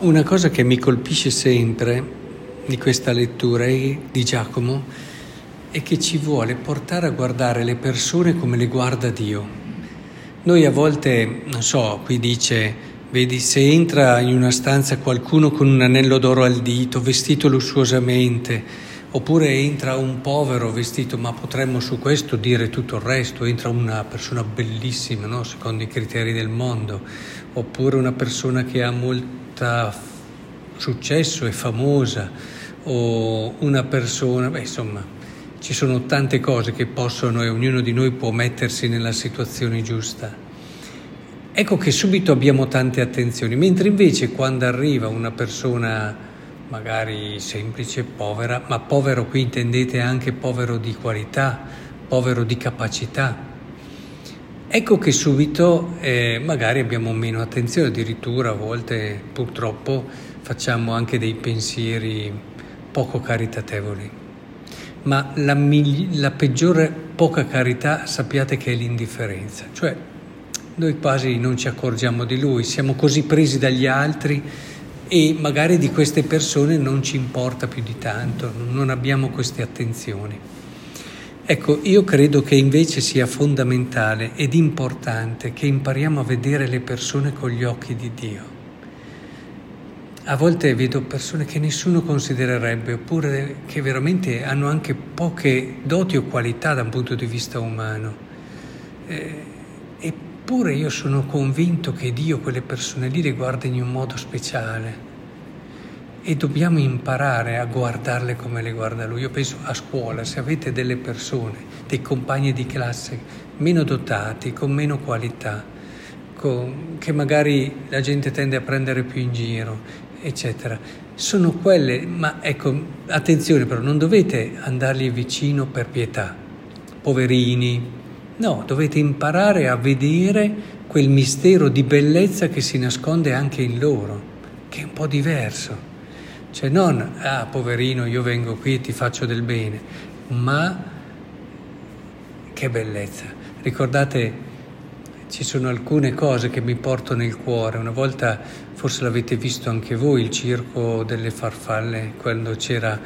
Una cosa che mi colpisce sempre di questa lettura di Giacomo è che ci vuole portare a guardare le persone come le guarda Dio. Noi a volte, non so, qui dice, vedi, se entra in una stanza qualcuno con un anello d'oro al dito, vestito lussuosamente, oppure entra un povero vestito, ma potremmo su questo dire tutto il resto, entra una persona bellissima, no? secondo i criteri del mondo, oppure una persona che ha molto successo e famosa o una persona, beh insomma ci sono tante cose che possono e ognuno di noi può mettersi nella situazione giusta. Ecco che subito abbiamo tante attenzioni, mentre invece quando arriva una persona magari semplice, povera, ma povero qui intendete anche povero di qualità, povero di capacità, Ecco che subito eh, magari abbiamo meno attenzione, addirittura a volte purtroppo facciamo anche dei pensieri poco caritatevoli. Ma la, la peggiore poca carità sappiate che è l'indifferenza, cioè noi quasi non ci accorgiamo di lui, siamo così presi dagli altri e magari di queste persone non ci importa più di tanto, non abbiamo queste attenzioni. Ecco, io credo che invece sia fondamentale ed importante che impariamo a vedere le persone con gli occhi di Dio. A volte vedo persone che nessuno considererebbe, oppure che veramente hanno anche poche doti o qualità da un punto di vista umano. Eh, eppure io sono convinto che Dio quelle persone lì le guarda in un modo speciale e dobbiamo imparare a guardarle come le guarda lui. Io penso a scuola, se avete delle persone, dei compagni di classe meno dotati, con meno qualità, con, che magari la gente tende a prendere più in giro, eccetera, sono quelle, ma ecco, attenzione però, non dovete andargli vicino per pietà, poverini, no, dovete imparare a vedere quel mistero di bellezza che si nasconde anche in loro, che è un po' diverso. Cioè non, ah poverino, io vengo qui e ti faccio del bene, ma che bellezza. Ricordate, ci sono alcune cose che mi porto nel cuore. Una volta, forse l'avete visto anche voi, il circo delle farfalle, quando c'era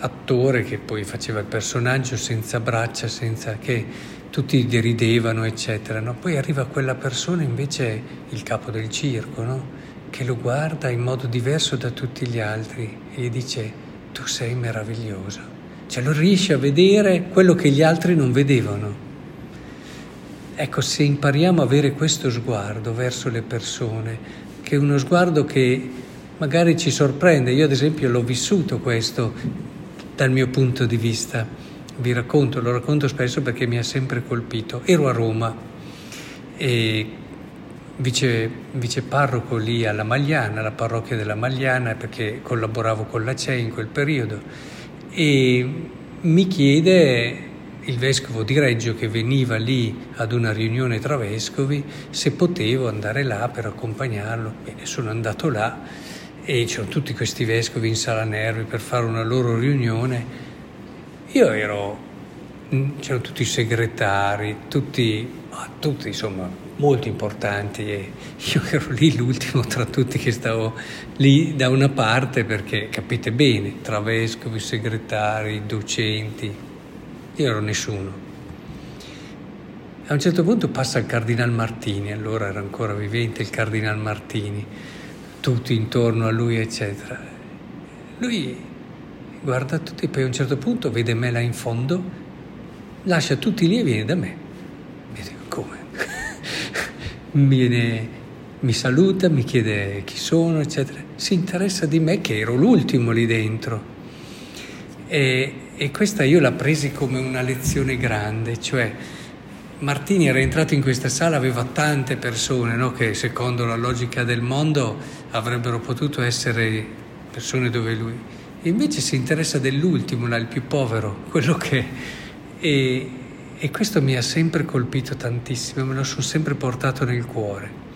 quell'attore che poi faceva il personaggio senza braccia, senza che tutti deridevano, eccetera. No? Poi arriva quella persona invece, il capo del circo, no? che lo guarda in modo diverso da tutti gli altri e gli dice tu sei meraviglioso. Cioè lo riesce a vedere quello che gli altri non vedevano. Ecco, se impariamo a avere questo sguardo verso le persone, che è uno sguardo che magari ci sorprende, io ad esempio l'ho vissuto questo dal mio punto di vista, vi racconto, lo racconto spesso perché mi ha sempre colpito. Ero a Roma e vice, parroco lì alla Magliana, alla parrocchia della Magliana, perché collaboravo con la CEI in quel periodo, e mi chiede il vescovo di Reggio che veniva lì ad una riunione tra vescovi se potevo andare là per accompagnarlo. Bene, sono andato là e c'erano tutti questi vescovi in sala nervi per fare una loro riunione. Io ero, c'erano tutti i segretari, tutti, tutti insomma, molto importanti e io ero lì l'ultimo tra tutti che stavo lì da una parte perché capite bene, tra vescovi, segretari, docenti, io ero nessuno. A un certo punto passa il Cardinal Martini, allora era ancora vivente il Cardinal Martini, tutti intorno a lui, eccetera. Lui guarda tutti, poi a un certo punto vede me là in fondo, lascia tutti lì e viene da me. E dico, come? viene, mi saluta, mi chiede chi sono, eccetera. Si interessa di me che ero l'ultimo lì dentro. E, e questa io l'ho presi come una lezione grande, cioè Martini era entrato in questa sala, aveva tante persone no, che secondo la logica del mondo avrebbero potuto essere persone dove lui. E invece si interessa dell'ultimo, là, il più povero, quello che... E, e questo mi ha sempre colpito tantissimo, me lo sono sempre portato nel cuore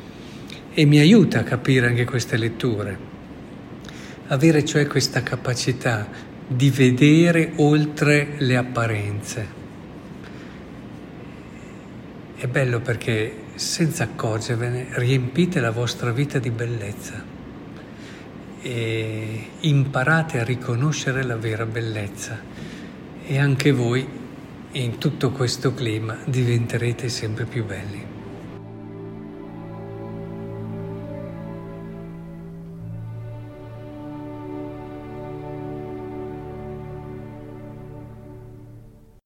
e mi aiuta a capire anche queste letture. Avere cioè questa capacità di vedere oltre le apparenze. È bello perché senza accorgervene riempite la vostra vita di bellezza. e imparate a riconoscere la vera bellezza e anche voi in tutto questo clima diventerete sempre più belli.